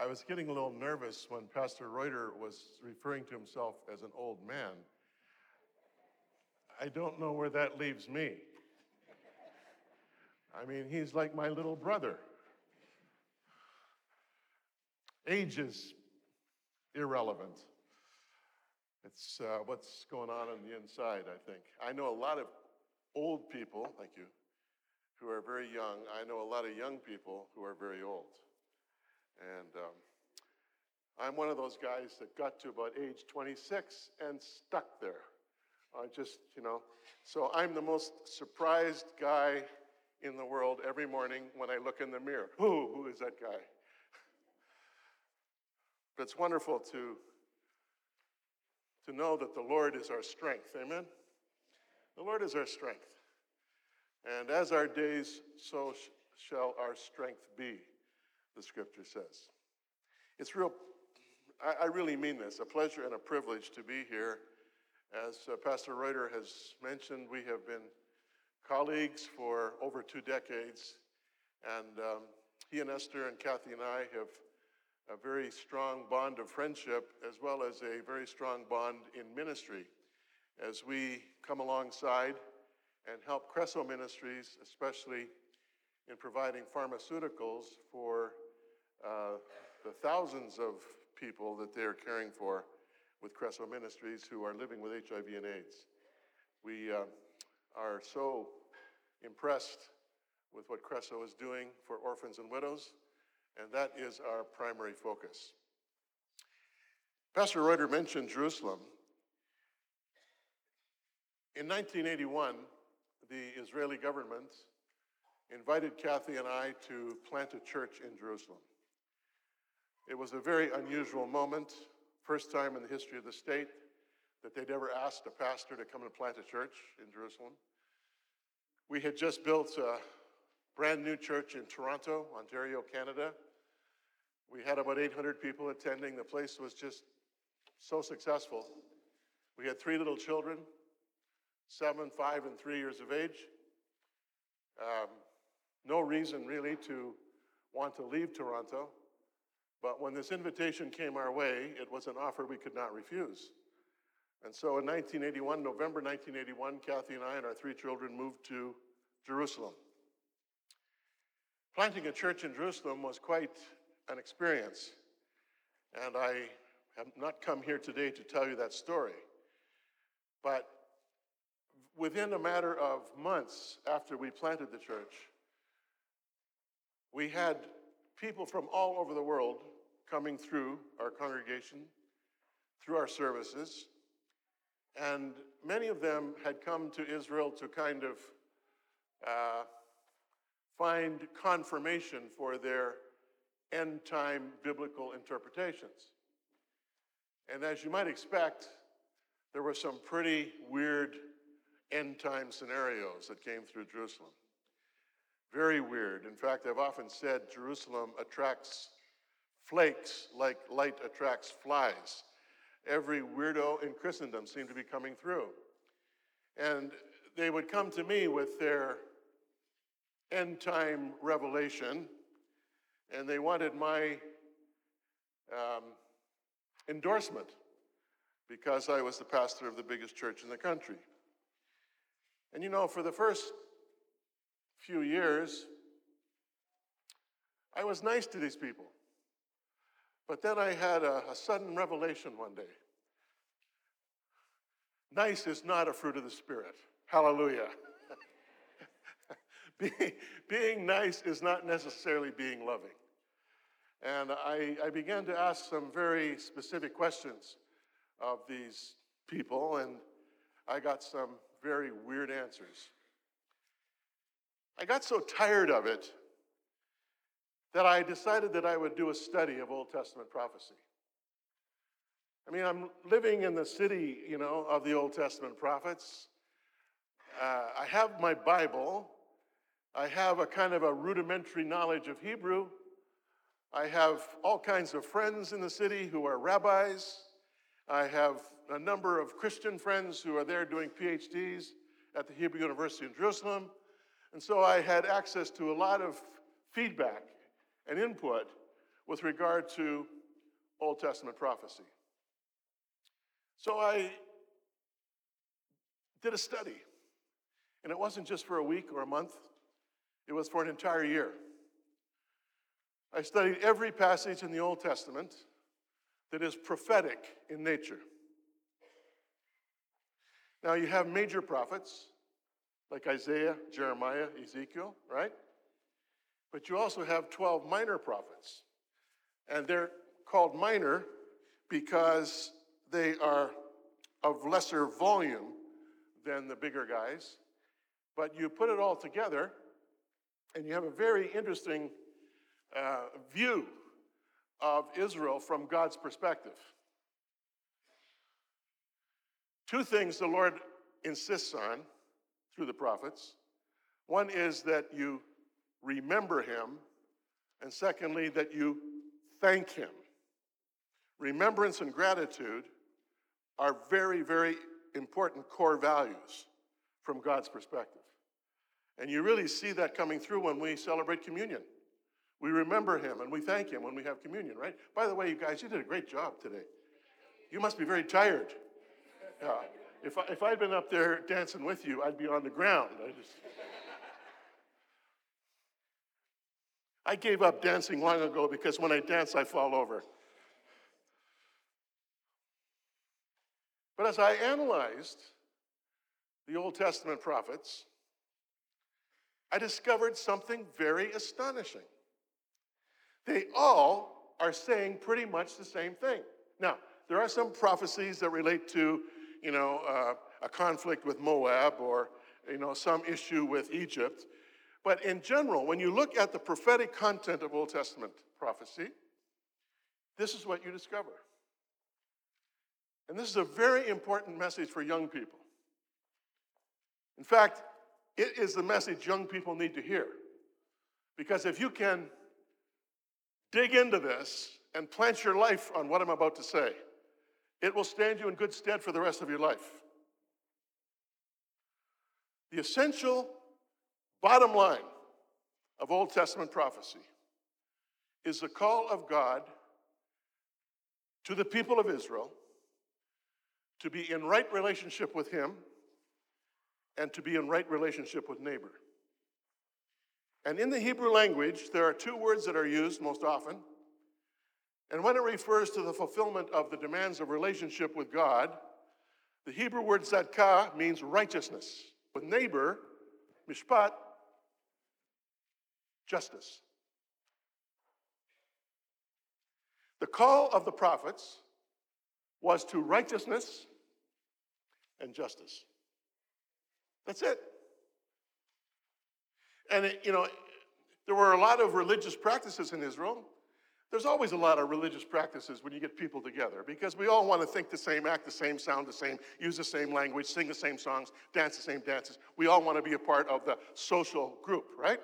I was getting a little nervous when Pastor Reuter was referring to himself as an old man. I don't know where that leaves me. I mean, he's like my little brother. Age is irrelevant. It's uh, what's going on on the inside, I think. I know a lot of old people, thank you, who are very young. I know a lot of young people who are very old. And um, I'm one of those guys that got to about age 26 and stuck there. I just, you know, so I'm the most surprised guy in the world every morning when I look in the mirror. Who, who is that guy? But it's wonderful to, to know that the Lord is our strength. Amen? The Lord is our strength. And as our days, so sh- shall our strength be, the scripture says. It's real, I, I, really mean this, a pleasure and a privilege to be here. As uh, Pastor Reuter has mentioned, we have been colleagues for over two decades. And um, he and Esther and Kathy and I have a very strong bond of friendship as well as a very strong bond in ministry as we come alongside and help Chreso Ministries, especially in providing pharmaceuticals for uh, the thousands of people that they are caring for with Chreso Ministries who are living with HIV and AIDS. We uh, are so impressed with what Cresso is doing for orphans and widows and that is our primary focus. Pastor Reuter mentioned Jerusalem. In 1981, the Israeli government invited Kathy and I to plant a church in Jerusalem. It was a very unusual moment, first time in the history of the state that they'd ever asked a pastor to come and plant a church in Jerusalem. We had just built a brand new church in Toronto, Ontario, Canada. We had about 800 people attending. The place was just so successful. We had three little children, seven, five, and three years of age. Um, no reason really to want to leave Toronto. But when this invitation came our way, it was an offer we could not refuse. And so in 1981, November 1981, Kathy and I and our three children moved to Jerusalem. Planting a church in Jerusalem was quite an experience. And I have not come here today to tell you that story. But within a matter of months after we planted the church, we had people from all over the world coming through our congregation, through our services, and many of them had come to Israel to kind of uh, find confirmation for their end time biblical interpretations. And as you might expect, there were some pretty weird end time scenarios that came through Jerusalem. Very weird. In fact, I've often said Jerusalem attracts flakes like light attracts flies. Every weirdo in Christendom seemed to be coming through. And they would come to me with their end time revelation and they wanted my um, endorsement because I was the pastor of the biggest church in the country. And you know, for the first few years, I was nice to these people. But then I had a, a sudden revelation one day. Nice is not a fruit of the Spirit. Hallelujah. being, being nice is not necessarily being loving. And I, I began to ask some very specific questions of these people, and I got some very weird answers. I got so tired of it that I decided that I would do a study of Old Testament prophecy. I mean, I'm living in the city, you know, of the Old Testament prophets. Uh, I have my Bible. I have a kind of a rudimentary knowledge of Hebrew. I have all kinds of friends in the city who are rabbis. I have a number of Christian friends who are there doing PhDs at the Hebrew University in Jerusalem. And so I had access to a lot of feedback and input with regard to Old Testament prophecy. So I did a study, and it wasn't just for a week or a month, it was for an entire year. I studied every passage in the Old Testament that is prophetic in nature. Now, you have major prophets like Isaiah, Jeremiah, Ezekiel, right? But you also have 12 minor prophets. And they're called minor because they are of lesser volume than the bigger guys. But you put it all together, and you have a very interesting uh, view of Israel from God's perspective. Two things the Lord insists on through the prophets one is that you remember him, and secondly, that you thank him. Remembrance and gratitude are very, very important core values from God's perspective. And you really see that coming through when we celebrate communion. We remember him and we thank him when we have communion, right? By the way, you guys, you did a great job today. You must be very tired. Yeah. If, I, if I'd been up there dancing with you, I'd be on the ground. I just. I gave up dancing long ago because when I dance, I fall over. But as I analyzed the Old Testament prophets, I discovered something very astonishing. They all are saying pretty much the same thing. Now, there are some prophecies that relate to, you know, uh, a conflict with Moab or, you know, some issue with Egypt. But in general, when you look at the prophetic content of Old Testament prophecy, this is what you discover. And this is a very important message for young people. In fact, it is the message young people need to hear. Because if you can dig into this and plant your life on what I'm about to say, it will stand you in good stead for the rest of your life. The essential bottom line of Old Testament prophecy is the call of God to the people of Israel to be in right relationship with Him and to be in right relationship with neighbor. And in the Hebrew language, there are two words that are used most often. And when it refers to the fulfillment of the demands of relationship with God, the Hebrew word tzedakah means righteousness. With neighbor, mishpat, justice. The call of the prophets was to righteousness and justice. That's it. And, it, you know, there were a lot of religious practices in Israel. There's always a lot of religious practices when you get people together because we all want to think the same, act the same, sound the same, use the same language, sing the same songs, dance the same dances. We all want to be a part of the social group, right?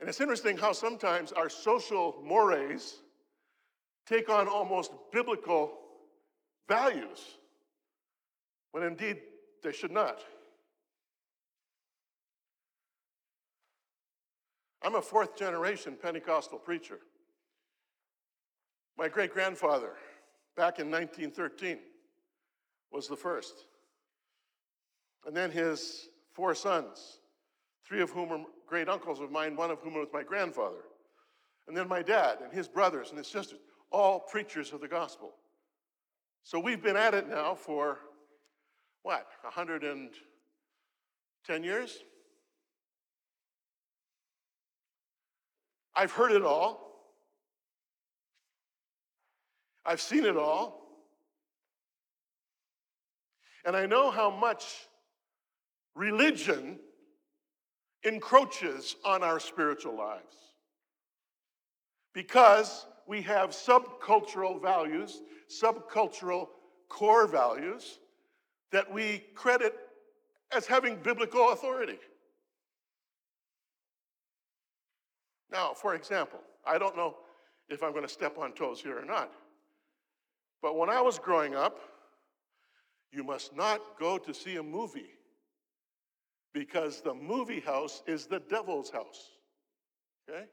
And it's interesting how sometimes our social mores take on almost biblical values when indeed they should not. I'm a fourth generation Pentecostal preacher. My great grandfather, back in 1913, was the first. And then his four sons, three of whom are great uncles of mine, one of whom was my grandfather. And then my dad and his brothers and his sisters, all preachers of the gospel. So we've been at it now for what, 110 years? I've heard it all. I've seen it all. And I know how much religion encroaches on our spiritual lives. Because we have subcultural values, subcultural core values that we credit as having biblical authority. Now, for example, I don't know if I'm going to step on toes here or not, but when I was growing up, you must not go to see a movie because the movie house is the devil's house. Okay?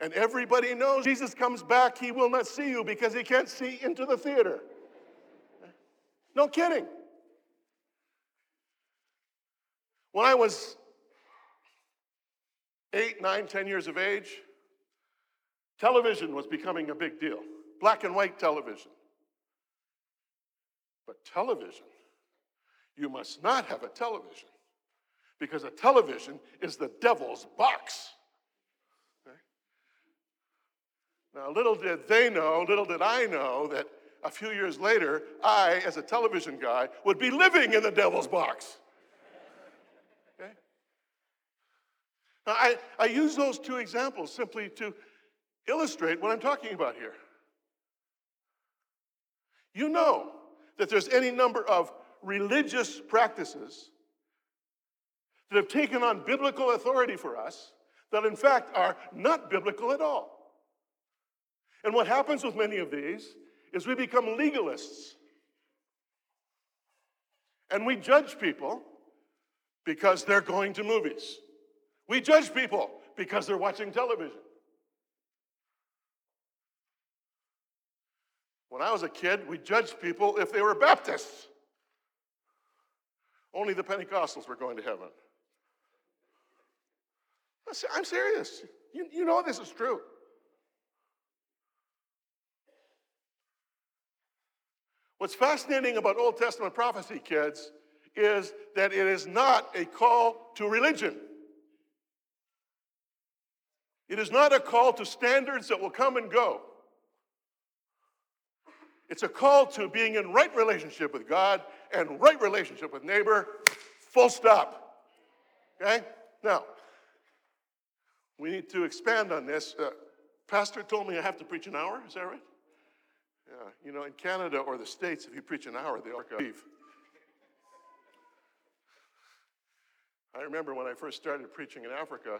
And everybody knows Jesus comes back, he will not see you because he can't see into the theater. No kidding. When I was eight, nine, ten years of age, television was becoming a big deal. Black and white television. But television, you must not have a television because a television is the devil's box. Okay? Now, little did they know, little did I know that a few years later, I, as a television guy, would be living in the devil's box. Okay? Now, I, I use those two examples simply to illustrate what I'm talking about here. You know that there's any number of religious practices that have taken on biblical authority for us that, in fact, are not biblical at all. And what happens with many of these is we become legalists. And we judge people because they're going to movies. We judge people because they're watching television. When I was a kid, we judged people if they were Baptists. Only the Pentecostals were going to heaven. I'm serious. You, you know this is true. What's fascinating about Old Testament prophecy, kids, is that it is not a call to religion. It is not a call to standards that will come and go. It's a call to being in right relationship with God and right relationship with neighbor, full stop. Okay? Now, we need to expand on this. Uh, Pastor told me I have to preach an hour, is that right? Yeah, you know, in Canada or the States, if you preach an hour, they all leave. I remember when I first started preaching in Africa,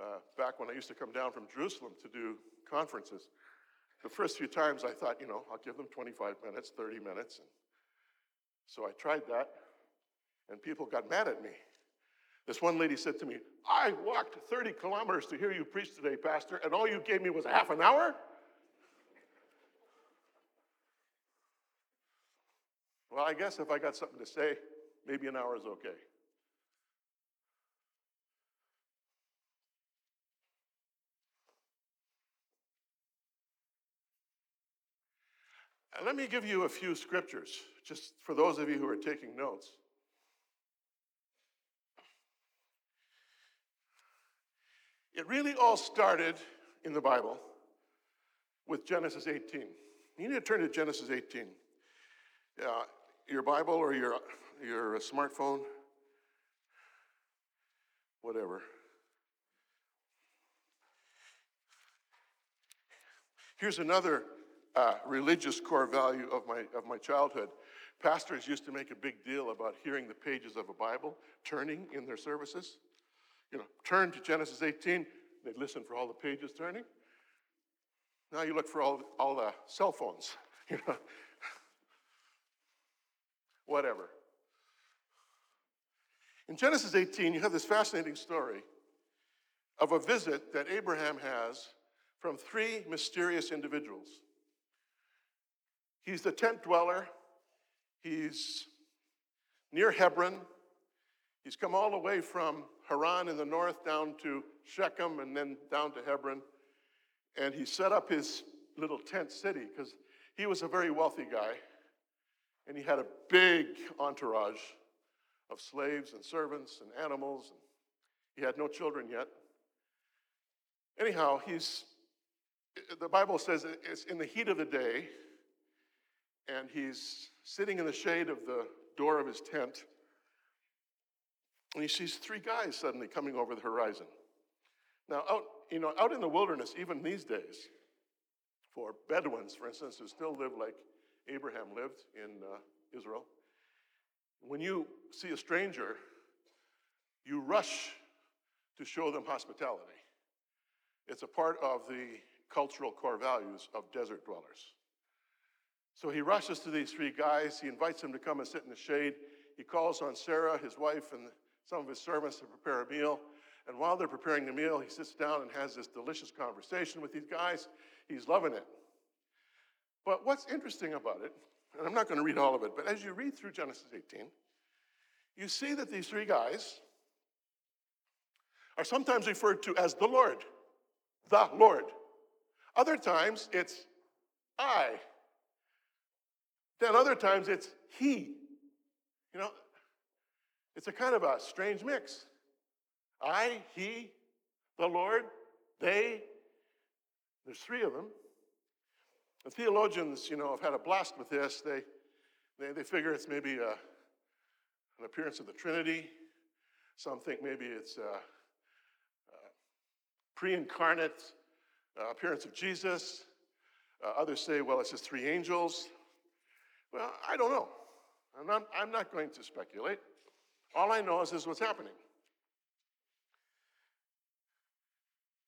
uh, back when I used to come down from Jerusalem to do conferences. The first few times I thought, you know, I'll give them 25 minutes, 30 minutes. And so I tried that, and people got mad at me. This one lady said to me, I walked 30 kilometers to hear you preach today, Pastor, and all you gave me was a half an hour? Well, I guess if I got something to say, maybe an hour is okay. And let me give you a few scriptures, just for those of you who are taking notes. It really all started in the Bible with Genesis 18. You need to turn to Genesis 18. Uh, your Bible or your, your smartphone, whatever. Here's another uh, religious core value of my, of my childhood. Pastors used to make a big deal about hearing the pages of a Bible turning in their services. You know, turn to Genesis 18, they'd listen for all the pages turning. Now you look for all, all the cell phones, you know. Whatever. In Genesis 18, you have this fascinating story of a visit that Abraham has from three mysterious individuals. He's the tent dweller. He's near Hebron. He's come all the way from Haran in the north down to Shechem and then down to Hebron. And he set up his little tent city because he was a very wealthy guy. And he had a big entourage of slaves and servants and animals. And he had no children yet. Anyhow, he's, the Bible says it's in the heat of the day and he's sitting in the shade of the door of his tent, and he sees three guys suddenly coming over the horizon. Now, out, you know, out in the wilderness, even these days, for Bedouins, for instance, who still live like Abraham lived in uh, Israel, when you see a stranger, you rush to show them hospitality. It's a part of the cultural core values of desert dwellers. So he rushes to these three guys. He invites them to come and sit in the shade. He calls on Sarah, his wife, and some of his servants to prepare a meal. And while they're preparing the meal, he sits down and has this delicious conversation with these guys. He's loving it. But what's interesting about it, and I'm not going to read all of it, but as you read through Genesis 18, you see that these three guys are sometimes referred to as the Lord, the Lord. Other times it's I. Then other times it's He. You know, it's a kind of a strange mix. I, He, the Lord, they. There's three of them. The theologians, you know, have had a blast with this. They, they, they figure it's maybe a, an appearance of the Trinity. Some think maybe it's a, a pre incarnate uh, appearance of Jesus. Uh, others say, well, it's just three angels. Well, I don't know. I'm not, I'm not going to speculate. All I know is this is what's happening.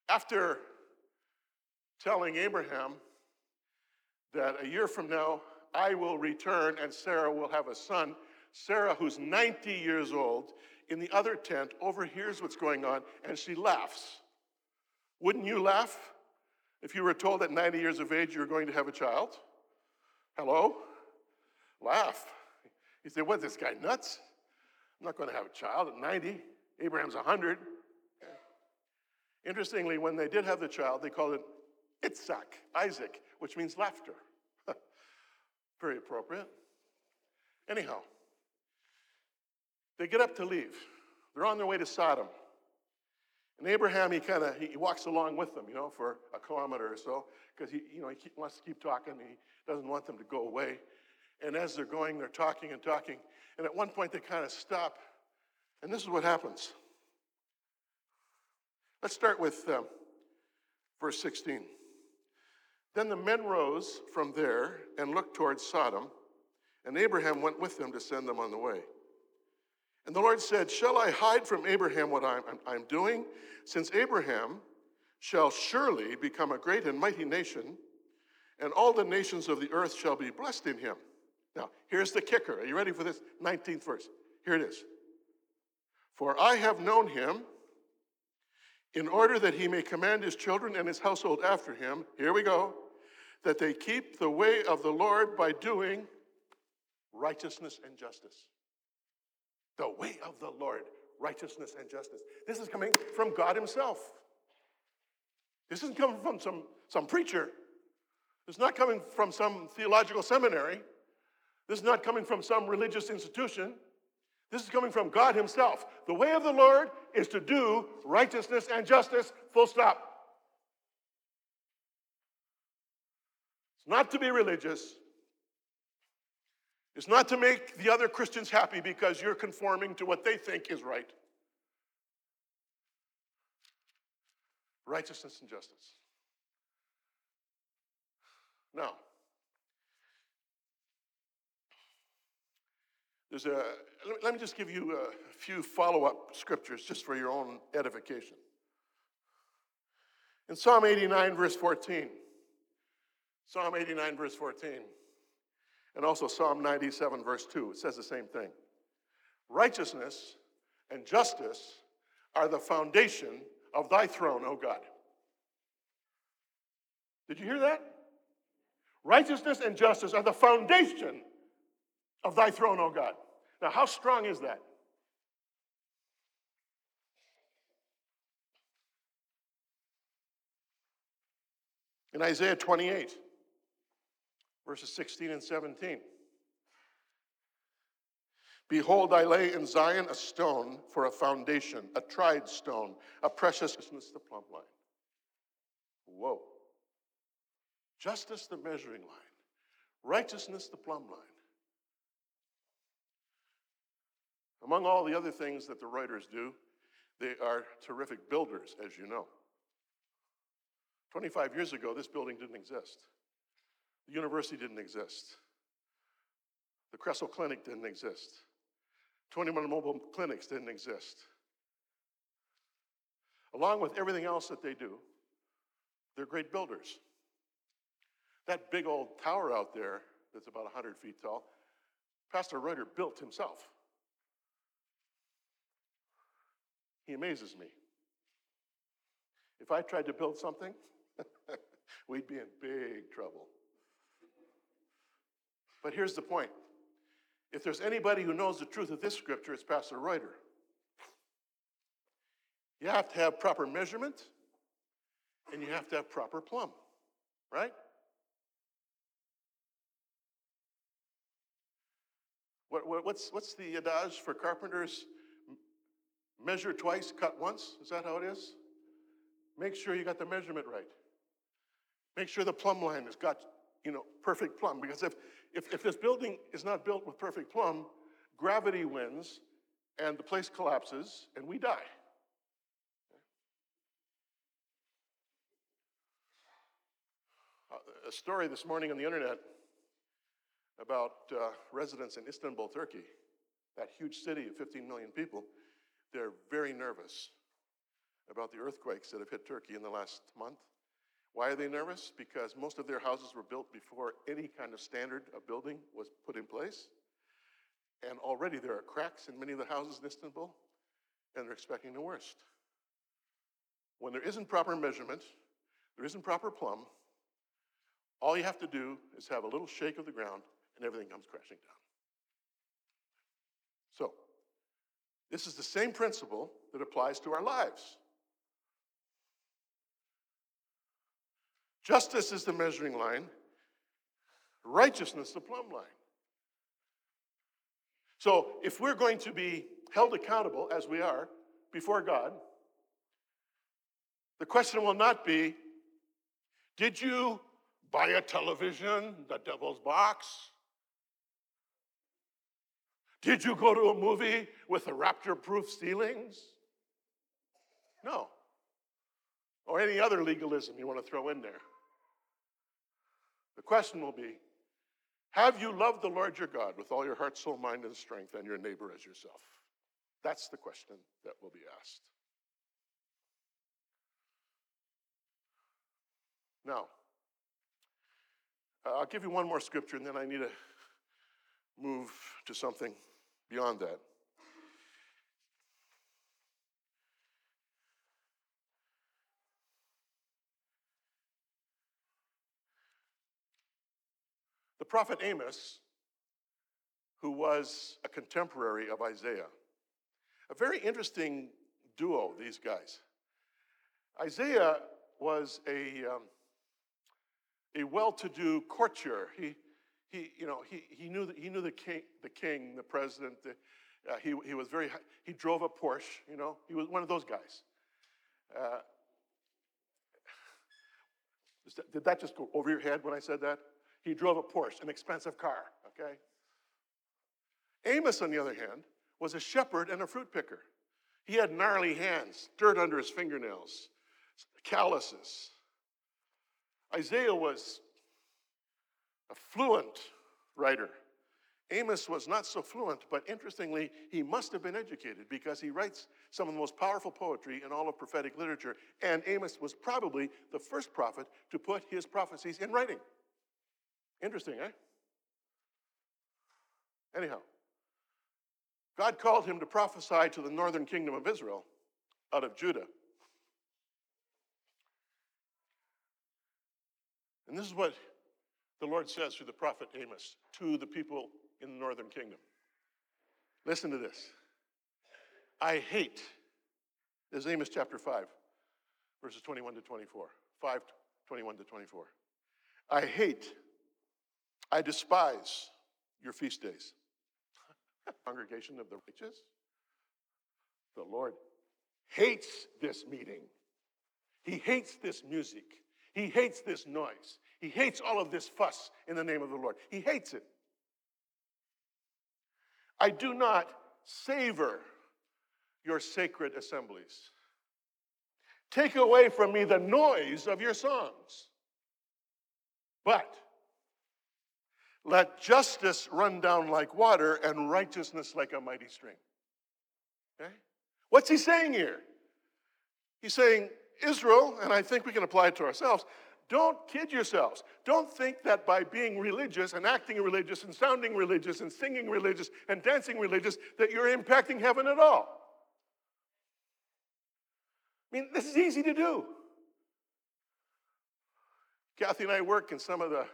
After telling Abraham that a year from now I will return and Sarah will have a son, Sarah, who's 90 years old, in the other tent overhears what's going on and she laughs. Wouldn't you laugh if you were told at 90 years of age you were going to have a child? Hello? Laugh. You say, what, this guy nuts? I'm not going to have a child at 90. Abraham's 100. Interestingly, when they did have the child, they called it Itzhak, Isaac, which means laughter. Very appropriate. Anyhow, they get up to leave. They're on their way to Sodom. And Abraham, he kind of he walks along with them, you know, for a kilometer or so, because he, you know, he wants to keep talking. He doesn't want them to go away. And as they're going, they're talking and talking. And at one point, they kind of stop. And this is what happens. Let's start with um, verse 16. Then the men rose from there and looked towards Sodom, and Abraham went with them to send them on the way. And the Lord said, Shall I hide from Abraham what I'm, I'm doing? Since Abraham shall surely become a great and mighty nation, and all the nations of the earth shall be blessed in him. Now, here's the kicker. Are you ready for this? 19th verse. Here it is. For I have known him in order that he may command his children and his household after him. Here we go. That they keep the way of the Lord by doing righteousness and justice. The way of the Lord, righteousness and justice. This is coming from God Himself. This isn't coming from some, some preacher. It's not coming from some theological seminary. This is not coming from some religious institution. This is coming from God Himself. The way of the Lord is to do righteousness and justice, full stop. It's not to be religious, it's not to make the other Christians happy because you're conforming to what they think is right. Righteousness and justice. Now, there's a, let me just give you a few follow up scriptures just for your own edification. In Psalm 89, verse 14, Psalm 89, verse 14, and also Psalm 97, verse 2. It says the same thing. Righteousness and justice are the foundation of thy throne, O God. Did you hear that? Righteousness and justice are the foundation of thy throne, O God. Now, how strong is that? In Isaiah 28, verses 16 and 17. Behold, I lay in Zion a stone for a foundation, a tried stone, a precious preciousness, the plumb line. Whoa. Justice, the measuring line. Righteousness, the plumb line. Among all the other things that the writers do, they are terrific builders, as you know. 25 years ago, this building didn't exist. The university didn't exist. The Creswell Clinic didn't exist. 21 mobile clinics didn't exist. Along with everything else that they do, they're great builders. That big old tower out there that's about 100 feet tall, Pastor Reuter built himself. He amazes me. If I tried to build something, we'd be in big trouble. But here's the point if there's anybody who knows the truth of this scripture, it's Pastor Reuter. You have to have proper measurement and you have to have proper plumb, right? What, what, what's, what's the adage for carpenters? Measure twice, cut once. Is that how it is? Make sure you got the measurement right. Make sure the plumb line has got, you know, perfect plumb. Because if, if, if this building is not built with perfect plumb, gravity wins and the place collapses and we die. A story this morning on the internet about uh, residents in Istanbul, Turkey, that huge city of 15 million people. They're very nervous about the earthquakes that have hit Turkey in the last month. Why are they nervous? Because most of their houses were built before any kind of standard of building was put in place. And already there are cracks in many of the houses in Istanbul, and they're expecting the worst. When there isn't proper measurement, there isn't proper plumb, all you have to do is have a little shake of the ground, and everything comes crashing down. So, this is the same principle that applies to our lives. Justice is the measuring line, righteousness the plumb line. So, if we're going to be held accountable, as we are, before God, the question will not be Did you buy a television, the devil's box? Did you go to a movie with the rapture proof ceilings? No. Or any other legalism you want to throw in there. The question will be Have you loved the Lord your God with all your heart, soul, mind, and strength, and your neighbor as yourself? That's the question that will be asked. Now, I'll give you one more scripture and then I need to move to something beyond that. The prophet Amos, who was a contemporary of Isaiah, a very interesting duo, these guys. Isaiah was a, um, a well-to-do courtier. He, he, you know, he, he knew, the, he knew the king, the king, the president. The, uh, he, he was very, he drove a Porsche, you know. He was one of those guys. Uh, did that just go over your head when I said that? He drove a Porsche, an expensive car, okay? Amos, on the other hand, was a shepherd and a fruit picker. He had gnarly hands, dirt under his fingernails, calluses. Isaiah was a fluent writer. Amos was not so fluent, but interestingly, he must have been educated because he writes some of the most powerful poetry in all of prophetic literature. And Amos was probably the first prophet to put his prophecies in writing. Interesting, eh? Anyhow, God called him to prophesy to the northern kingdom of Israel out of Judah. And this is what the Lord says through the prophet Amos to the people in the northern kingdom. Listen to this. I hate, this is Amos chapter 5, verses 21 to 24. 5, 21 to 24. I hate, I despise your feast days. Congregation of the righteous. The Lord hates this meeting. He hates this music. He hates this noise. He hates all of this fuss in the name of the Lord. He hates it. I do not savor your sacred assemblies. Take away from me the noise of your songs. But let justice run down like water and righteousness like a mighty stream. Okay? What's he saying here? He's saying, Israel, and I think we can apply it to ourselves, don't kid yourselves. Don't think that by being religious and acting religious and sounding religious and singing religious and dancing religious that you're impacting heaven at all. I mean, this is easy to do. Kathy and I work in some of the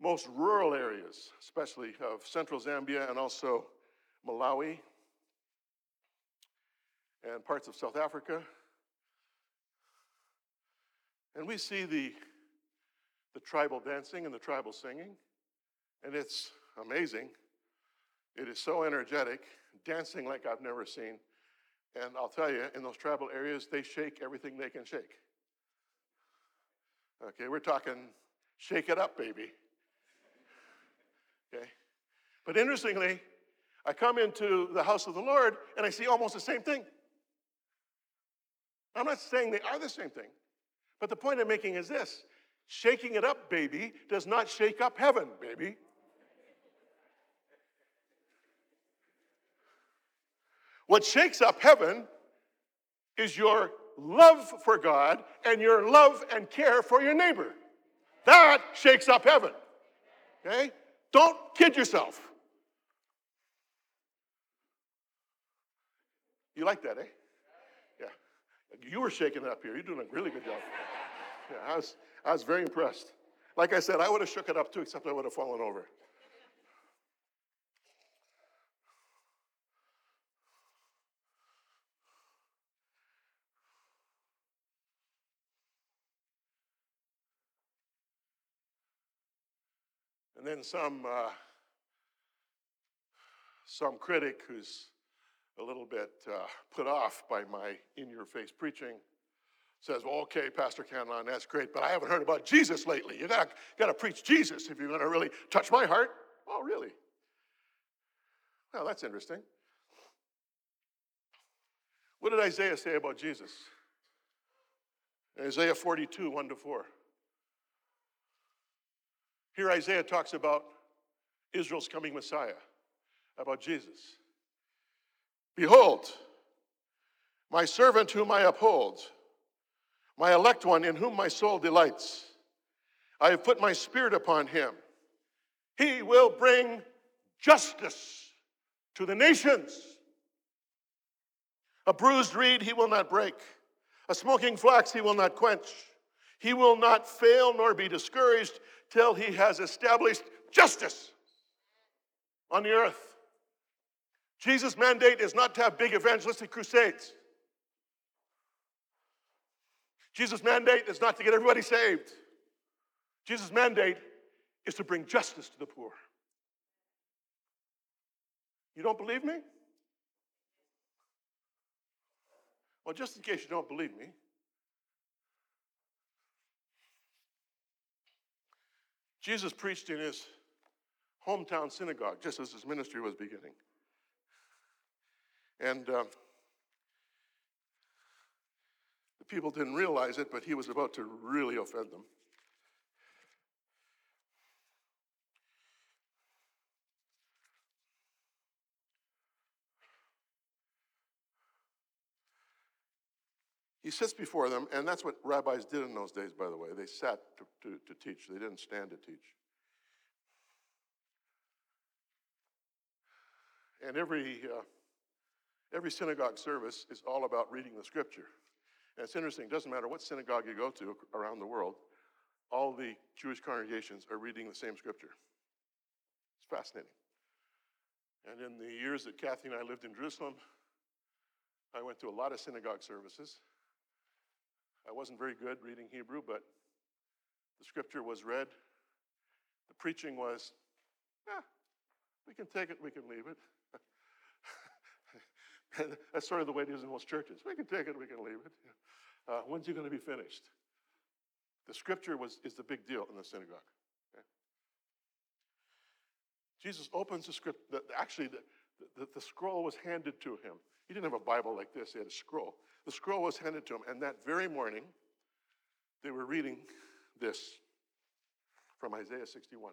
most rural areas, especially of central Zambia and also Malawi and parts of South Africa. And we see the, the tribal dancing and the tribal singing, and it's amazing. It is so energetic, dancing like I've never seen. And I'll tell you, in those tribal areas, they shake everything they can shake. Okay, we're talking shake it up, baby. Okay? But interestingly, I come into the house of the Lord and I see almost the same thing. I'm not saying they are the same thing, but the point I'm making is this shaking it up, baby, does not shake up heaven, baby. What shakes up heaven is your love for God and your love and care for your neighbor. That shakes up heaven. Okay? Don't kid yourself. You like that, eh? You were shaking it up here. You're doing a really good job. Yeah, I was, I was very impressed. Like I said, I would have shook it up too, except I would have fallen over. And then some, uh, some critic who's a little bit uh, put off by my in your face preaching says, well, okay, Pastor Cantelon, that's great, but I haven't heard about Jesus lately. You got to preach Jesus if you're to really touch my heart. Oh, really? Well, that's interesting. What did Isaiah say about Jesus? Isaiah 42, 1 to 4. Here, Isaiah talks about Israel's coming Messiah, about Jesus. Behold, my servant whom I uphold, my elect one in whom my soul delights. I have put my spirit upon him. He will bring justice to the nations. A bruised reed he will not break, a smoking flax he will not quench. He will not fail nor be discouraged till he has established justice on the earth. Jesus' mandate is not to have big evangelistic crusades. Jesus' mandate is not to get everybody saved. Jesus' mandate is to bring justice to the poor. You don't believe me? Well, just in case you don't believe me, Jesus preached in his hometown synagogue just as his ministry was beginning. And uh, the people didn't realize it, but he was about to really offend them. He sits before them, and that's what rabbis did in those days, by the way. They sat to, to, to teach, they didn't stand to teach. And every, uh, every synagogue service is all about reading the scripture. And it's interesting, it doesn't matter what synagogue you go to around the world, all the Jewish congregations are reading the same scripture. It's fascinating. And in the years that Kathy and I lived in Jerusalem, I went to a lot of synagogue services. I wasn't very good reading Hebrew, but the scripture was read. The preaching was, yeah, we can take it, we can leave it. That's sort of the way it is in most churches. We can take it, we can leave it. Uh, when's it going to be finished? The scripture was, is the big deal in the synagogue. Okay? Jesus opens the script. The, actually, the, the, the scroll was handed to him. He didn't have a Bible like this, he had a scroll. The scroll was handed to him, and that very morning, they were reading this from Isaiah 61.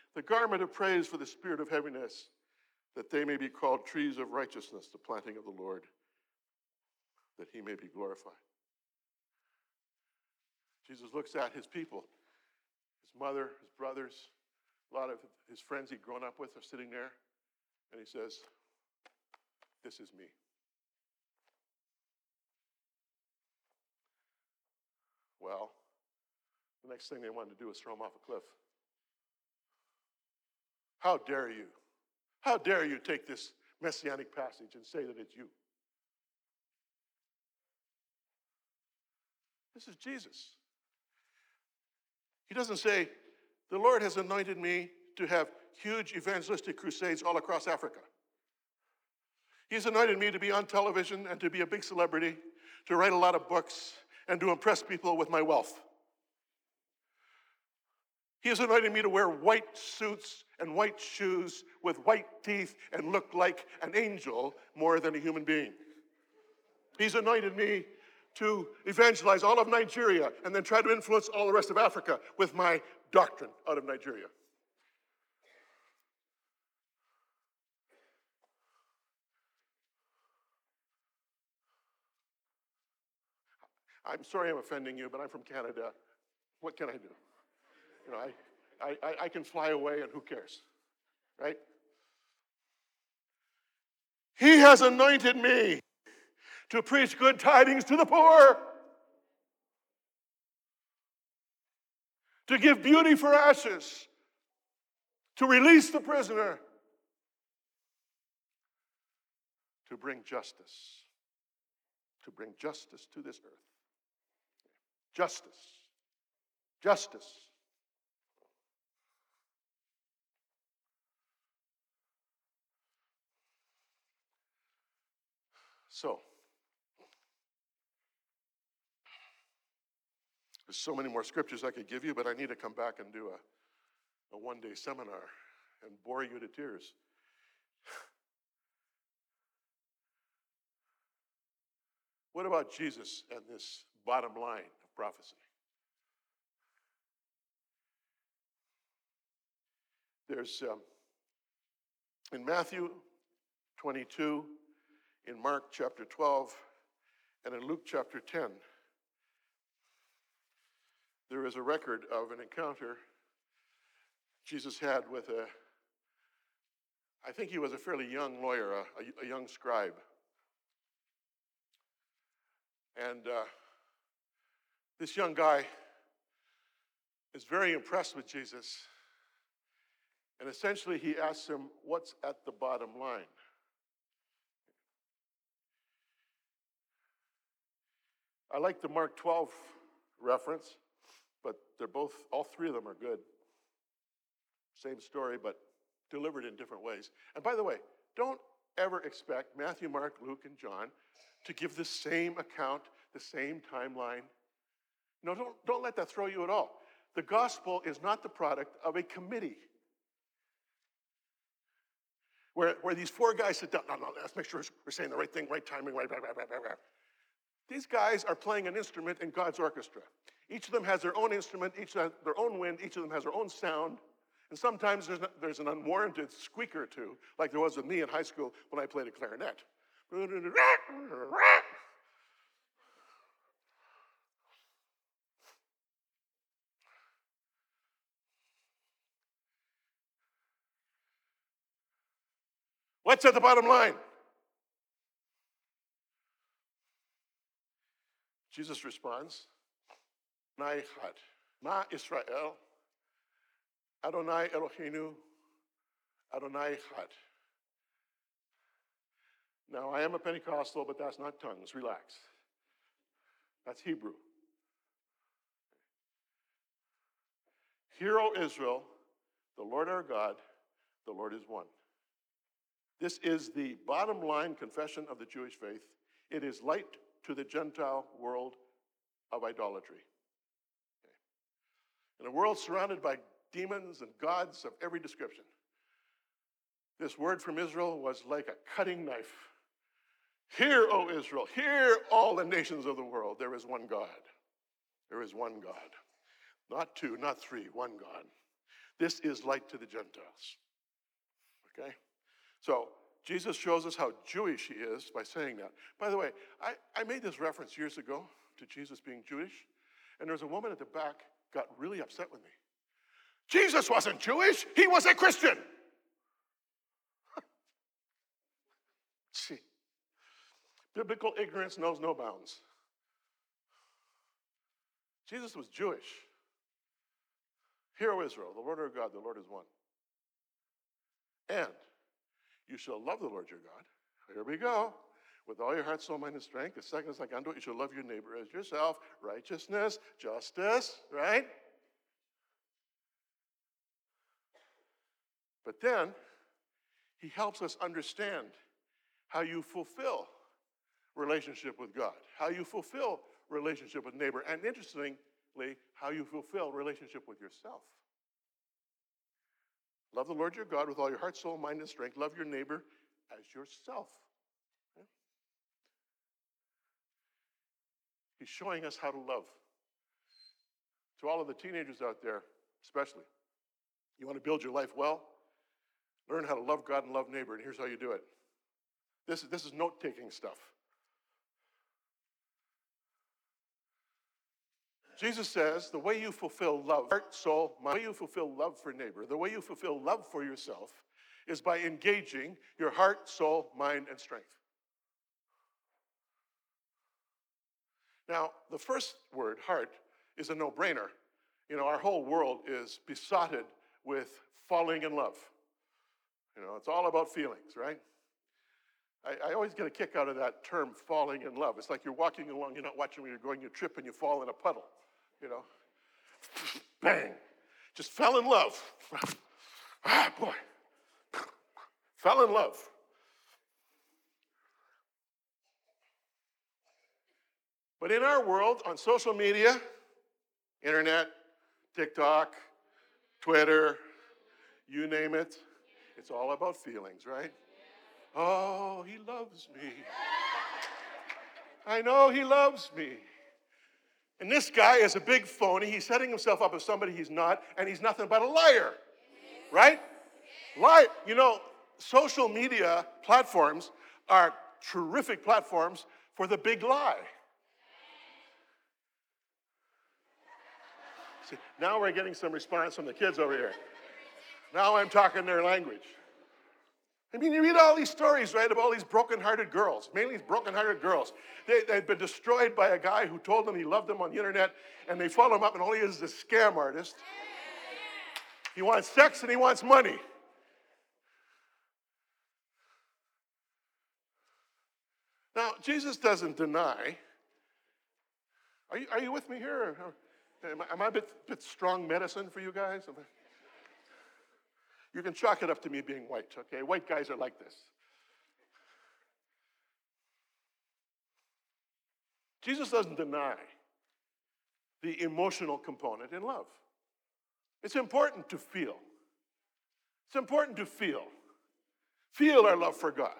the garment of praise for the spirit of heaviness, that they may be called trees of righteousness, the planting of the Lord, that he may be glorified. Jesus looks at his people, his mother, his brothers, a lot of his friends he'd grown up with are sitting there, and he says, This is me. Well, the next thing they wanted to do was throw him off a cliff. How dare you? How dare you take this messianic passage and say that it's you? This is Jesus. He doesn't say, The Lord has anointed me to have huge evangelistic crusades all across Africa. He's anointed me to be on television and to be a big celebrity, to write a lot of books, and to impress people with my wealth. He has anointed me to wear white suits and white shoes with white teeth and look like an angel more than a human being. He's anointed me to evangelize all of Nigeria and then try to influence all the rest of Africa with my doctrine out of Nigeria. I'm sorry I'm offending you, but I'm from Canada. What can I do? You know, I, I, I can fly away and who cares, right? He has anointed me to preach good tidings to the poor, to give beauty for ashes, to release the prisoner, to bring justice, to bring justice to this earth. Justice. Justice. So, there's so many more scriptures I could give you, but I need to come back and do a, a one day seminar and bore you to tears. what about Jesus and this bottom line? Of prophecy. There's um, in Matthew 22, in Mark chapter 12, and in Luke chapter 10, there is a record of an encounter Jesus had with a, I think he was a fairly young lawyer, a, a young scribe. And uh, this young guy is very impressed with Jesus. And essentially, he asks him, What's at the bottom line? I like the Mark 12 reference, but they're both, all three of them are good. Same story, but delivered in different ways. And by the way, don't ever expect Matthew, Mark, Luke, and John to give the same account, the same timeline. No, don't, don't let that throw you at all. The gospel is not the product of a committee. Where, where these four guys sit down, no, no, let's make sure we're saying the right thing, right timing, right, right, right, right, right. These guys are playing an instrument in God's orchestra. Each of them has their own instrument, each has their own wind, each of them has their own sound. And sometimes there's, there's an unwarranted squeaker or two, like there was with me in high school when I played a clarinet. What's at the bottom line? Jesus responds, Adonai Chad, Ma Israel, Adonai Eloheinu, Adonai Chad. Now, I am a Pentecostal, but that's not tongues. Relax. That's Hebrew. Hear, O Israel, the Lord our God, the Lord is one. This is the bottom line confession of the Jewish faith. It is light to the Gentile world of idolatry. Okay. In a world surrounded by demons and gods of every description, this word from Israel was like a cutting knife. Hear, O Israel, hear all the nations of the world, there is one God. there is one God. Not two, not three, one God. This is light to the Gentiles. Okay? So, Jesus shows us how Jewish he is by saying that. By the way, I, I made this reference years ago to Jesus being Jewish, and there was a woman at the back got really upset with me. Jesus wasn't Jewish, he was a Christian. See, biblical ignorance knows no bounds. Jesus was Jewish. Hear, O Israel, the Lord our God, the Lord is one. And you shall love the Lord your God. Here we go. With all your heart, soul, mind, and strength. The second is like unto it, you shall love your neighbor as yourself. Righteousness, justice, right? But then, he helps us understand how you fulfill relationship with God, how you fulfill relationship with neighbor, and interestingly, how you fulfill relationship with yourself. Love the Lord your God with all your heart, soul, mind, and strength. Love your neighbor as yourself. Okay? He's showing us how to love. To all of the teenagers out there, especially, you want to build your life well? Learn how to love God and love neighbor, and here's how you do it. This, this is note taking stuff. Jesus says the way you fulfill love, heart, soul, mind, the way you fulfill love for neighbor, the way you fulfill love for yourself is by engaging your heart, soul, mind, and strength. Now, the first word, heart, is a no brainer. You know, our whole world is besotted with falling in love. You know, it's all about feelings, right? I, I, always get a kick out of that term, falling in love. It's like you're walking along, you're not watching where you're going, you trip and you fall in a puddle you know. Bang. Just fell in love. ah, boy. fell in love. But in our world, on social media, internet, TikTok, Twitter, you name it, it's all about feelings, right? Oh, he loves me. I know he loves me. And this guy is a big phony. He's setting himself up as somebody he's not, and he's nothing but a liar. Right? Lie. You know, social media platforms are terrific platforms for the big lie. See, now we're getting some response from the kids over here. Now I'm talking their language. I mean, you read all these stories, right, of all these broken-hearted girls, mainly broken-hearted girls. They, they've been destroyed by a guy who told them he loved them on the internet, and they follow him up, and all he is is a scam artist. He wants sex and he wants money. Now, Jesus doesn't deny. Are you, are you with me here? Am I, am I a bit, bit strong medicine for you guys? You can chalk it up to me being white, okay? White guys are like this. Jesus doesn't deny the emotional component in love. It's important to feel. It's important to feel. Feel our love for God.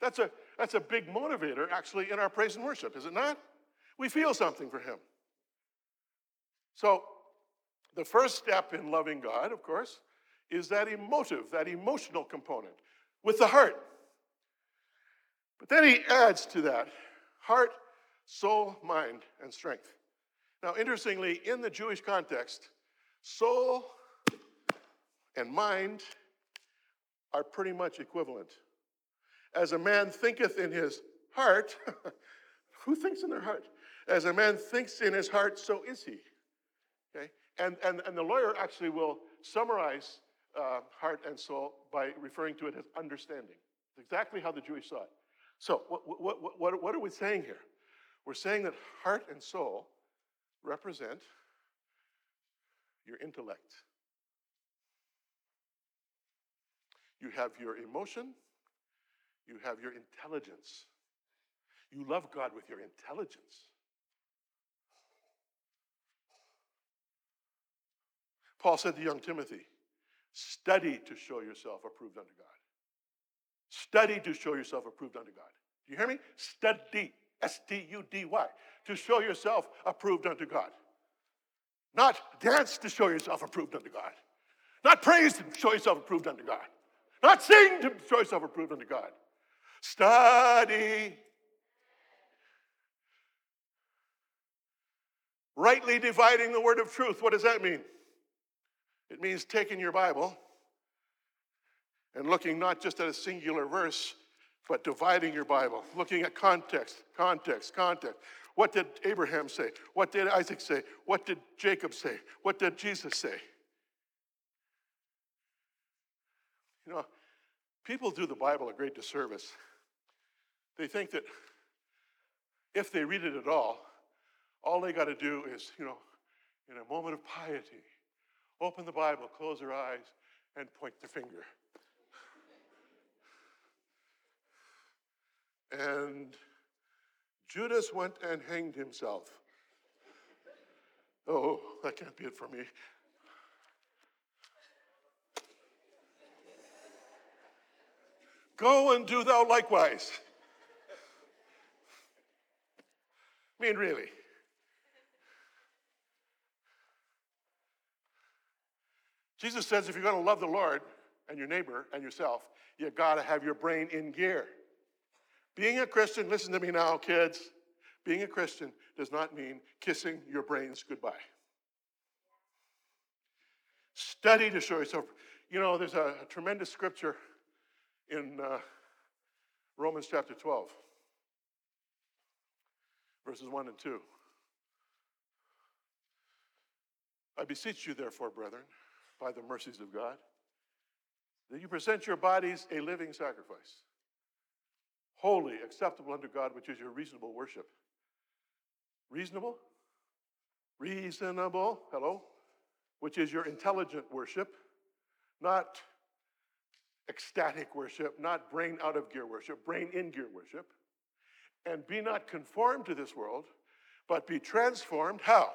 That's a, that's a big motivator, actually, in our praise and worship, is it not? We feel something for Him. So, the first step in loving God, of course, is that emotive, that emotional component with the heart. But then he adds to that heart, soul, mind, and strength. Now, interestingly, in the Jewish context, soul and mind are pretty much equivalent. As a man thinketh in his heart, who thinks in their heart? As a man thinks in his heart, so is he. Okay? And, and, and the lawyer actually will summarize uh, heart and soul by referring to it as understanding. It's exactly how the Jewish saw it. So, what, what, what, what are we saying here? We're saying that heart and soul represent your intellect. You have your emotion, you have your intelligence. You love God with your intelligence. Paul said to young Timothy, study to show yourself approved unto God. Study to show yourself approved unto God. Do you hear me? Study. S T U D Y. to show yourself approved unto God. Not dance to show yourself approved unto God. Not praise to show yourself approved unto God. Not sing to show yourself approved unto God. Study. Rightly dividing the word of truth. What does that mean? It means taking your Bible and looking not just at a singular verse, but dividing your Bible, looking at context, context, context. What did Abraham say? What did Isaac say? What did Jacob say? What did Jesus say? You know, people do the Bible a great disservice. They think that if they read it at all, all they got to do is, you know, in a moment of piety, open the Bible, close their eyes, and point their finger. and Judas went and hanged himself. Oh, that can't be it for me. Go and do thou likewise. I mean, really. Jesus says if you're going to love the Lord and your neighbor and yourself, you got to have your brain in gear. Being a Christian, listen to me now, kids. Being a Christian does not mean kissing your brains goodbye. Study to show yourself. You know, there's a, a tremendous scripture in uh, Romans chapter 12, verses 1 and 2. I beseech you, therefore, brethren, by the mercies of God, that you present your bodies a living sacrifice, holy, acceptable unto God, which is your reasonable worship. Reasonable? Reasonable, hello? Which is your intelligent worship, not ecstatic worship, not brain out of gear worship, brain in gear worship. And be not conformed to this world, but be transformed. How?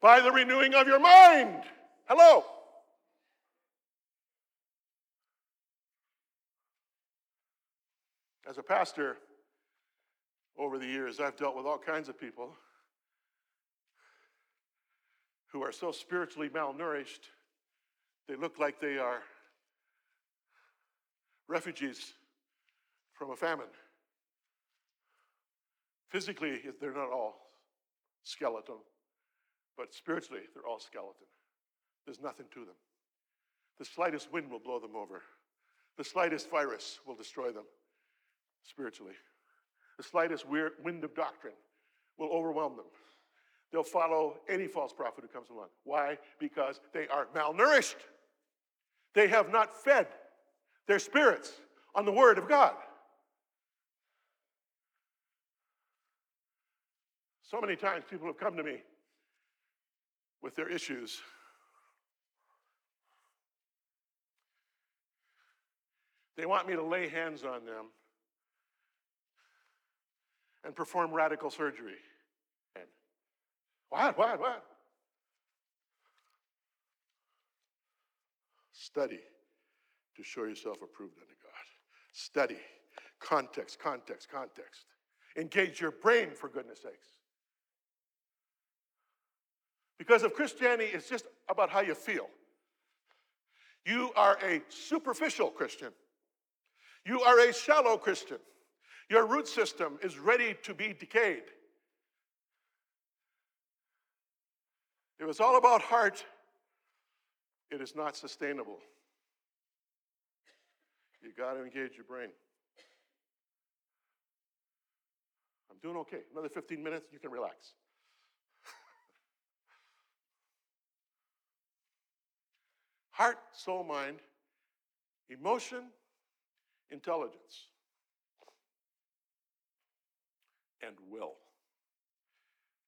By the renewing of your mind. Hello. As a pastor, over the years, I've dealt with all kinds of people who are so spiritually malnourished, they look like they are refugees from a famine. Physically, they're not all skeleton, but spiritually, they're all skeleton. There's nothing to them. The slightest wind will blow them over, the slightest virus will destroy them spiritually. The slightest wind of doctrine will overwhelm them. They'll follow any false prophet who comes along. Why? Because they are malnourished. They have not fed their spirits on the Word of God. So many times people have come to me with their issues. They want me to lay hands on them and perform radical surgery. And what, what, what? Study to show yourself approved unto God. Study. Context, context, context. Engage your brain, for goodness sakes. Because if Christianity is just about how you feel, you are a superficial Christian. You are a shallow Christian. Your root system is ready to be decayed. If it's all about heart, it is not sustainable. You got to engage your brain. I'm doing okay. Another 15 minutes, you can relax. Heart, soul, mind, emotion, intelligence, and will.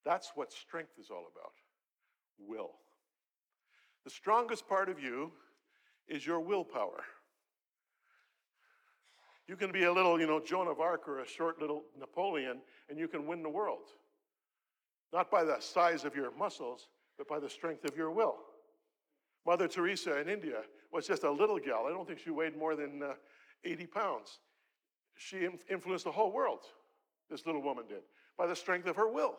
That's what strength is all about will. The strongest part of you is your willpower. You can be a little, you know, Joan of Arc or a short little Napoleon, and you can win the world. Not by the size of your muscles, but by the strength of your will. Mother Teresa in India was just a little gal. I don't think she weighed more than uh, 80 pounds. She influenced the whole world, this little woman did. by the strength of her will.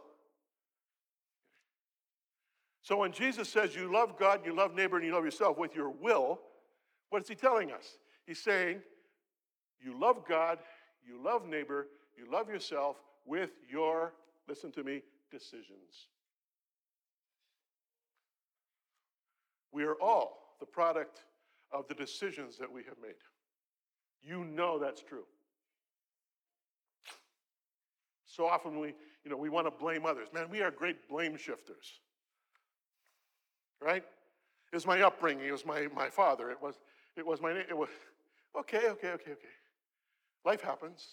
So when Jesus says you love God, you love neighbor, and you love yourself with your will, what is he telling us? He's saying you love God, you love neighbor, you love yourself with your, listen to me, decisions. We are all the product of the decisions that we have made. You know that's true. So often we, you know, we want to blame others. Man, we are great blame shifters right? It was my upbringing. It was my, my father. It was, it was my, it was, okay, okay, okay, okay. Life happens.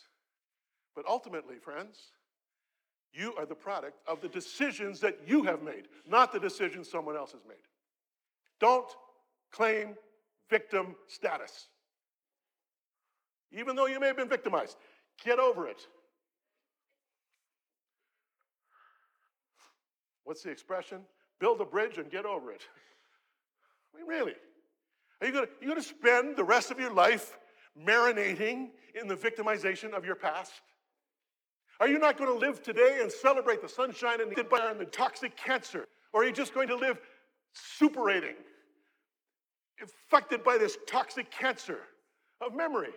But ultimately, friends, you are the product of the decisions that you have made, not the decisions someone else has made. Don't claim victim status. Even though you may have been victimized, get over it. What's the expression? build a bridge and get over it. I mean, really? Are you going to spend the rest of your life marinating in the victimization of your past? Are you not going to live today and celebrate the sunshine and the and the toxic cancer? Or are you just going to live suppurating, affected by this toxic cancer of memory?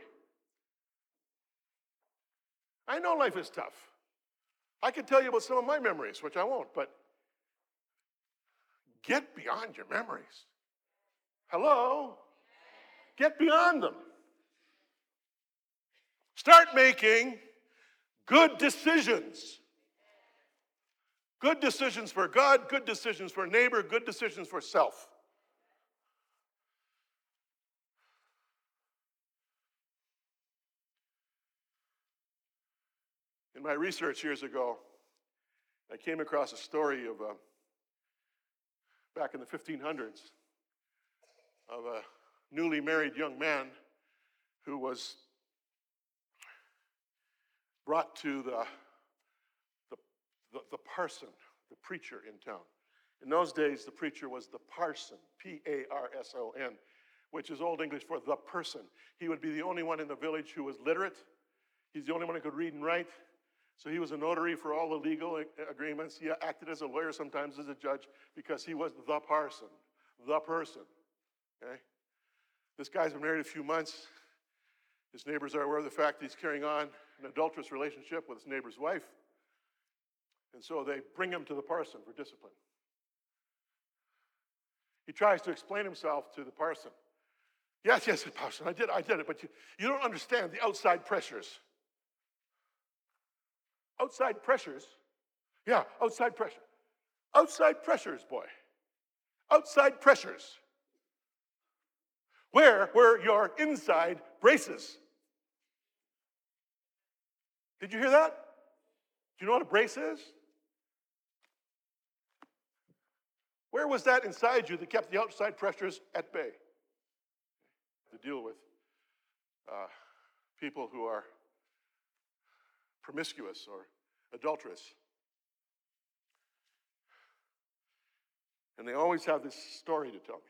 I know life is tough. I can tell you about some of my memories, which I won't, but Get beyond your memories. Hello? Get beyond them. Start making good decisions. Good decisions for God, good decisions for neighbor, good decisions for self. My research years ago, I came across a story of a back in the 1500s of a newly married young man who was brought to the, the, the, the parson, the preacher in town. In those days, the preacher was the parson, P A R S O N, which is Old English for the person. He would be the only one in the village who was literate. He's the only one who could read and write. So he was a notary for all the legal agreements. He acted as a lawyer, sometimes as a judge, because he was the parson, the person. Okay? This guy's been married a few months. His neighbors are aware of the fact that he's carrying on an adulterous relationship with his neighbor's wife. And so they bring him to the parson for discipline. He tries to explain himself to the parson. Yes, yes, parson, I did, I did it, but you, you don't understand the outside pressures. Outside pressures. Yeah, outside pressure. Outside pressures, boy. Outside pressures. Where were your inside braces? Did you hear that? Do you know what a brace is? Where was that inside you that kept the outside pressures at bay? To deal with uh, people who are promiscuous or adulterous. And they always have this story to tell me.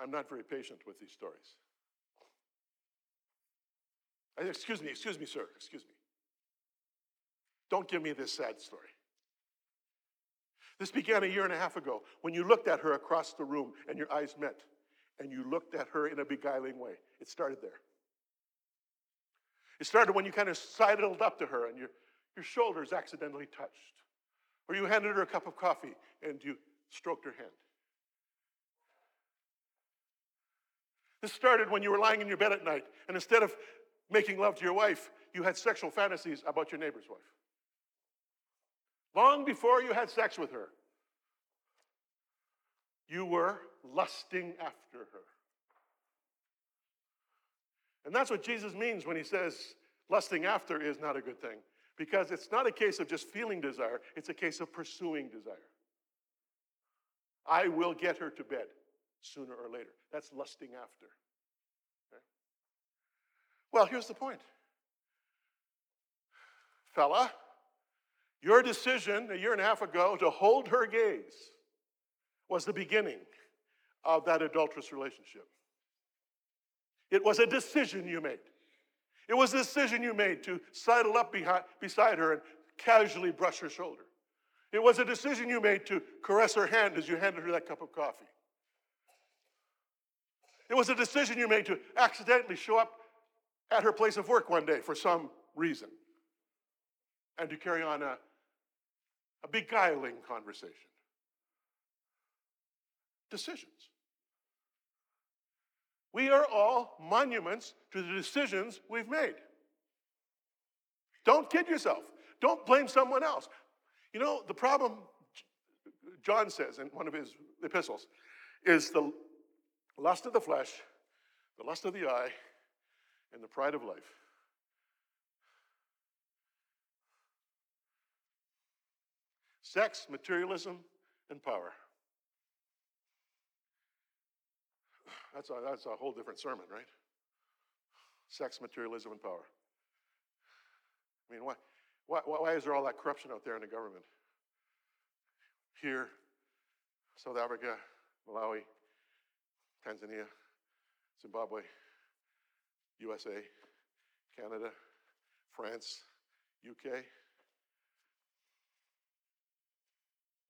I'm not very patient with these stories. I, excuse me, excuse me, sir, excuse me. Don't give me this sad story. This began a year and a half ago when you looked at her across the room and your eyes met and you looked at her in a beguiling way. It started there. It started when you kind of sidled up to her and your, your shoulders accidentally touched. Or you handed her a cup of coffee and you stroked her hand. This started when you were lying in your bed at night and instead of making love to your wife, you had sexual fantasies about your neighbor's wife. Long before you had sex with her, you were lusting after her. And that's what Jesus means when he says lusting after is not a good thing. Because it's not a case of just feeling desire, it's a case of pursuing desire. I will get her to bed sooner or later. That's lusting after. Okay? Well, here's the point. Fella, your decision a year and a half ago to hold her gaze was the beginning of that adulterous relationship. It was a decision you made. It was a decision you made to sidle up behind, beside her and casually brush her shoulder. It was a decision you made to caress her hand as you handed her that cup of coffee. It was a decision you made to accidentally show up at her place of work one day for some reason and to carry on a, a beguiling conversation. Decisions. We are all monuments to the decisions we've made. Don't kid yourself. Don't blame someone else. You know, the problem, John says in one of his epistles, is the lust of the flesh, the lust of the eye, and the pride of life. Sex, materialism, and power. That's a, that's a whole different sermon, right? Sex, materialism, and power. I mean, why, why, why is there all that corruption out there in the government? Here, South Africa, Malawi, Tanzania, Zimbabwe, USA, Canada, France, UK.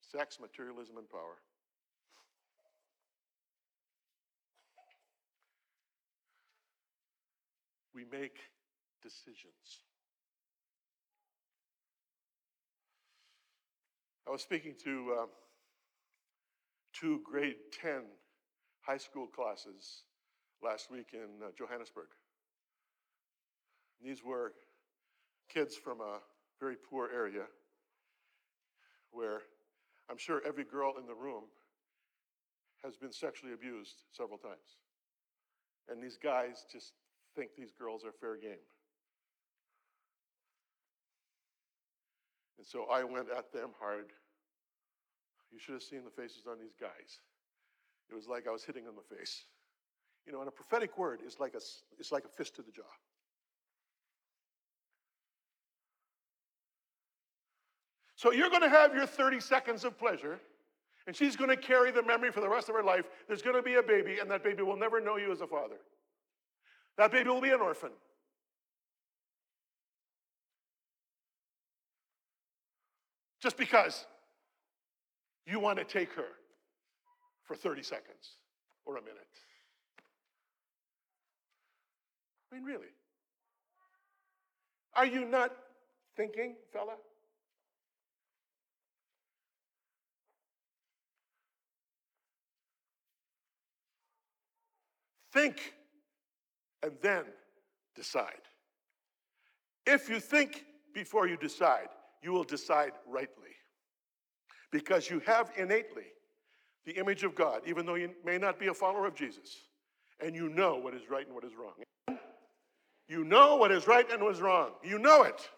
Sex, materialism, and power. We make decisions. I was speaking to uh, two grade 10 high school classes last week in uh, Johannesburg. These were kids from a very poor area where I'm sure every girl in the room has been sexually abused several times. And these guys just think these girls are fair game. And so I went at them hard. You should have seen the faces on these guys. It was like I was hitting them in the face. You know, and a prophetic word is like a, it's like a fist to the jaw. So you're going to have your 30 seconds of pleasure, and she's going to carry the memory for the rest of her life. There's going to be a baby, and that baby will never know you as a father. That baby will be an orphan. Just because you want to take her for 30 seconds or a minute. I mean, really. Are you not thinking, fella? Think and then decide. If you think before you decide, you will decide rightly. Because you have innately the image of God, even though you may not be a follower of Jesus, and you know what is right and what is wrong. You know what is right and what is wrong. You know it.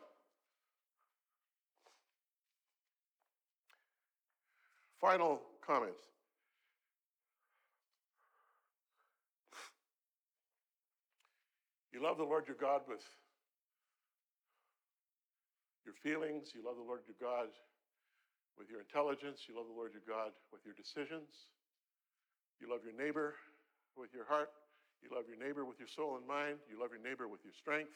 Final comments. You love the Lord your God with your feelings. You love the Lord your God with your intelligence. You love the Lord your God with your decisions. You love your neighbor with your heart. You love your neighbor with your soul and mind. You love your neighbor with your strength.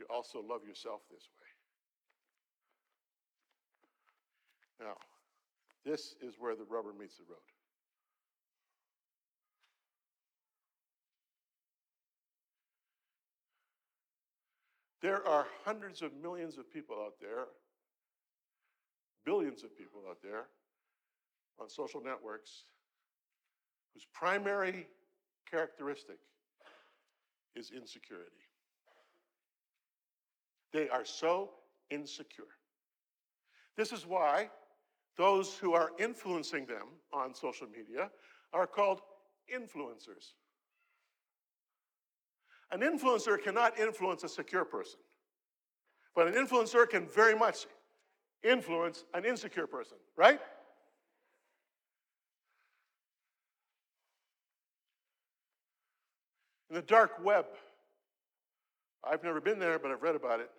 You also love yourself this way. Now, this is where the rubber meets the road. There are hundreds of millions of people out there, billions of people out there on social networks whose primary characteristic is insecurity. They are so insecure. This is why those who are influencing them on social media are called influencers. An influencer cannot influence a secure person, but an influencer can very much influence an insecure person, right? In the dark web, I've never been there, but I've read about it.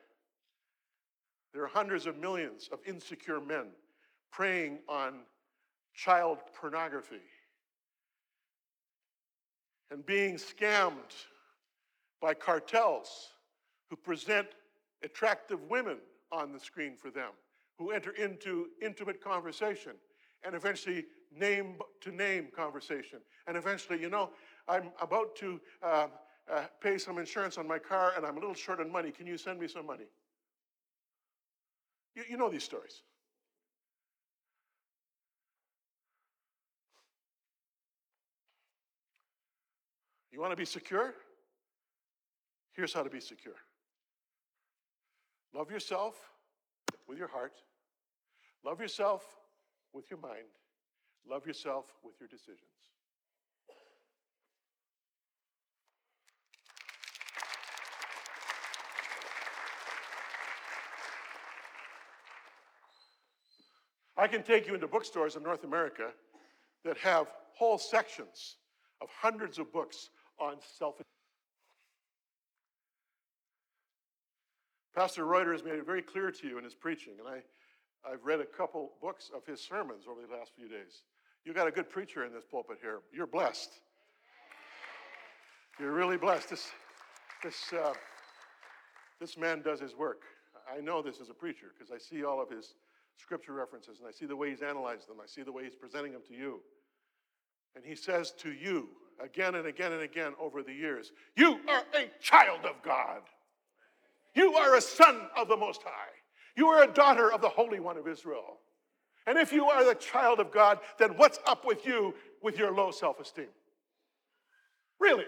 There are hundreds of millions of insecure men preying on child pornography and being scammed by cartels who present attractive women on the screen for them, who enter into intimate conversation and eventually name to name conversation. And eventually, you know, I'm about to uh, uh, pay some insurance on my car and I'm a little short on money. Can you send me some money? You, you know these stories. You want to be secure? Here's how to be secure love yourself with your heart, love yourself with your mind, love yourself with your decisions. I can take you into bookstores in North America that have whole sections of hundreds of books on self. Pastor Reuter has made it very clear to you in his preaching, and I, I've read a couple books of his sermons over the last few days. You've got a good preacher in this pulpit here. You're blessed. You're really blessed. This, this, uh, this man does his work. I know this as a preacher because I see all of his scripture references and I see the way he's analyzed them. I see the way he's presenting them to you. And he says to you again and again and again over the years, You are a child of God. You are a son of the Most High. You are a daughter of the Holy One of Israel. And if you are the child of God, then what's up with you with your low self esteem? Really?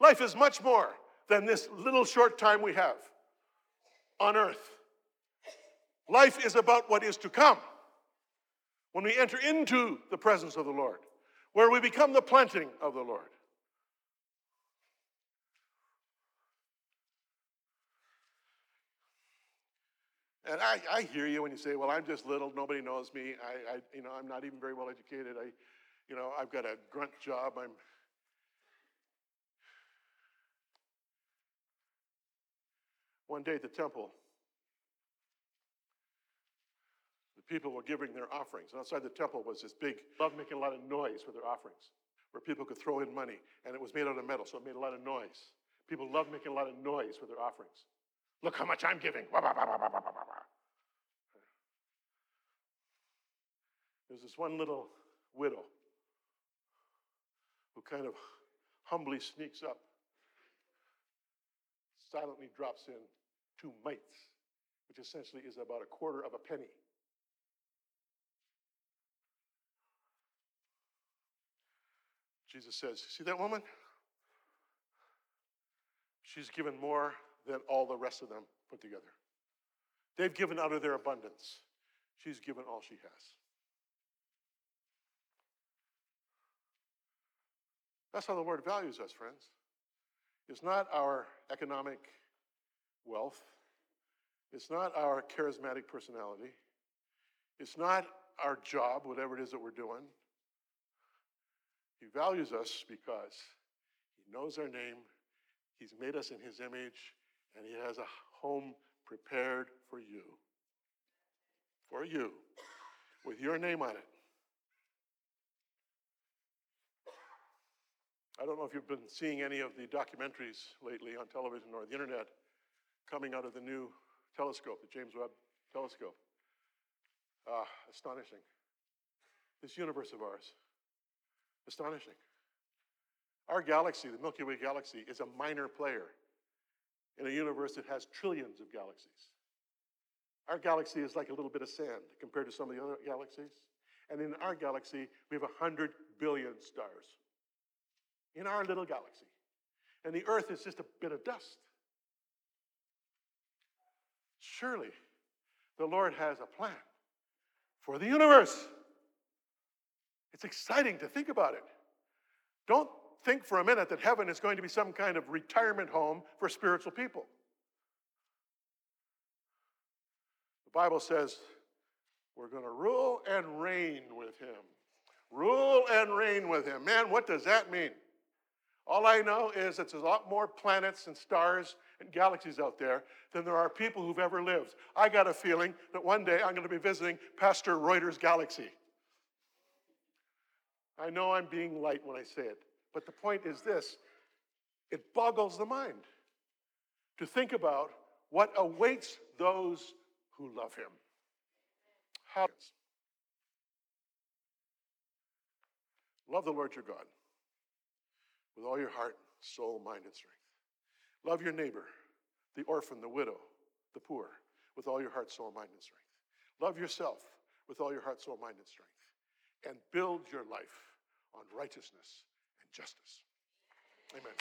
Life is much more than this little short time we have on earth. Life is about what is to come when we enter into the presence of the Lord, where we become the planting of the Lord. And I, I hear you when you say, well, I'm just little, nobody knows me. I, I, you know, I'm not even very well educated. I, you know, I've got a grunt job. I'm one day at the temple, the people were giving their offerings. And outside the temple was this big, loved making a lot of noise with their offerings, where people could throw in money. And it was made out of metal, so it made a lot of noise. People loved making a lot of noise with their offerings. Look how much I'm giving. There's this one little widow who kind of humbly sneaks up, silently drops in two mites, which essentially is about a quarter of a penny. Jesus says, See that woman? She's given more than all the rest of them put together. They've given out of their abundance. She's given all she has. That's how the Lord values us, friends. It's not our economic wealth. It's not our charismatic personality. It's not our job, whatever it is that we're doing. He values us because He knows our name, He's made us in His image, and He has a home prepared for you. For you, with your name on it. I don't know if you've been seeing any of the documentaries lately on television or the internet coming out of the new telescope, the James Webb telescope. Ah, astonishing. This universe of ours. Astonishing. Our galaxy, the Milky Way galaxy, is a minor player in a universe that has trillions of galaxies. Our galaxy is like a little bit of sand compared to some of the other galaxies. And in our galaxy, we have 100 billion stars. In our little galaxy. And the Earth is just a bit of dust. Surely the Lord has a plan for the universe. It's exciting to think about it. Don't think for a minute that heaven is going to be some kind of retirement home for spiritual people. The Bible says we're going to rule and reign with him. Rule and reign with him. Man, what does that mean? All I know is that there's a lot more planets and stars and galaxies out there than there are people who've ever lived. I got a feeling that one day I'm going to be visiting Pastor Reuter's galaxy. I know I'm being light when I say it, But the point is this it boggles the mind to think about what awaits those who love him. How? Love the Lord your God with all your heart, soul, mind, and strength. Love your neighbor, the orphan, the widow, the poor, with all your heart, soul, mind, and strength. Love yourself with all your heart, soul, mind, and strength. And build your life on righteousness justice. Amen.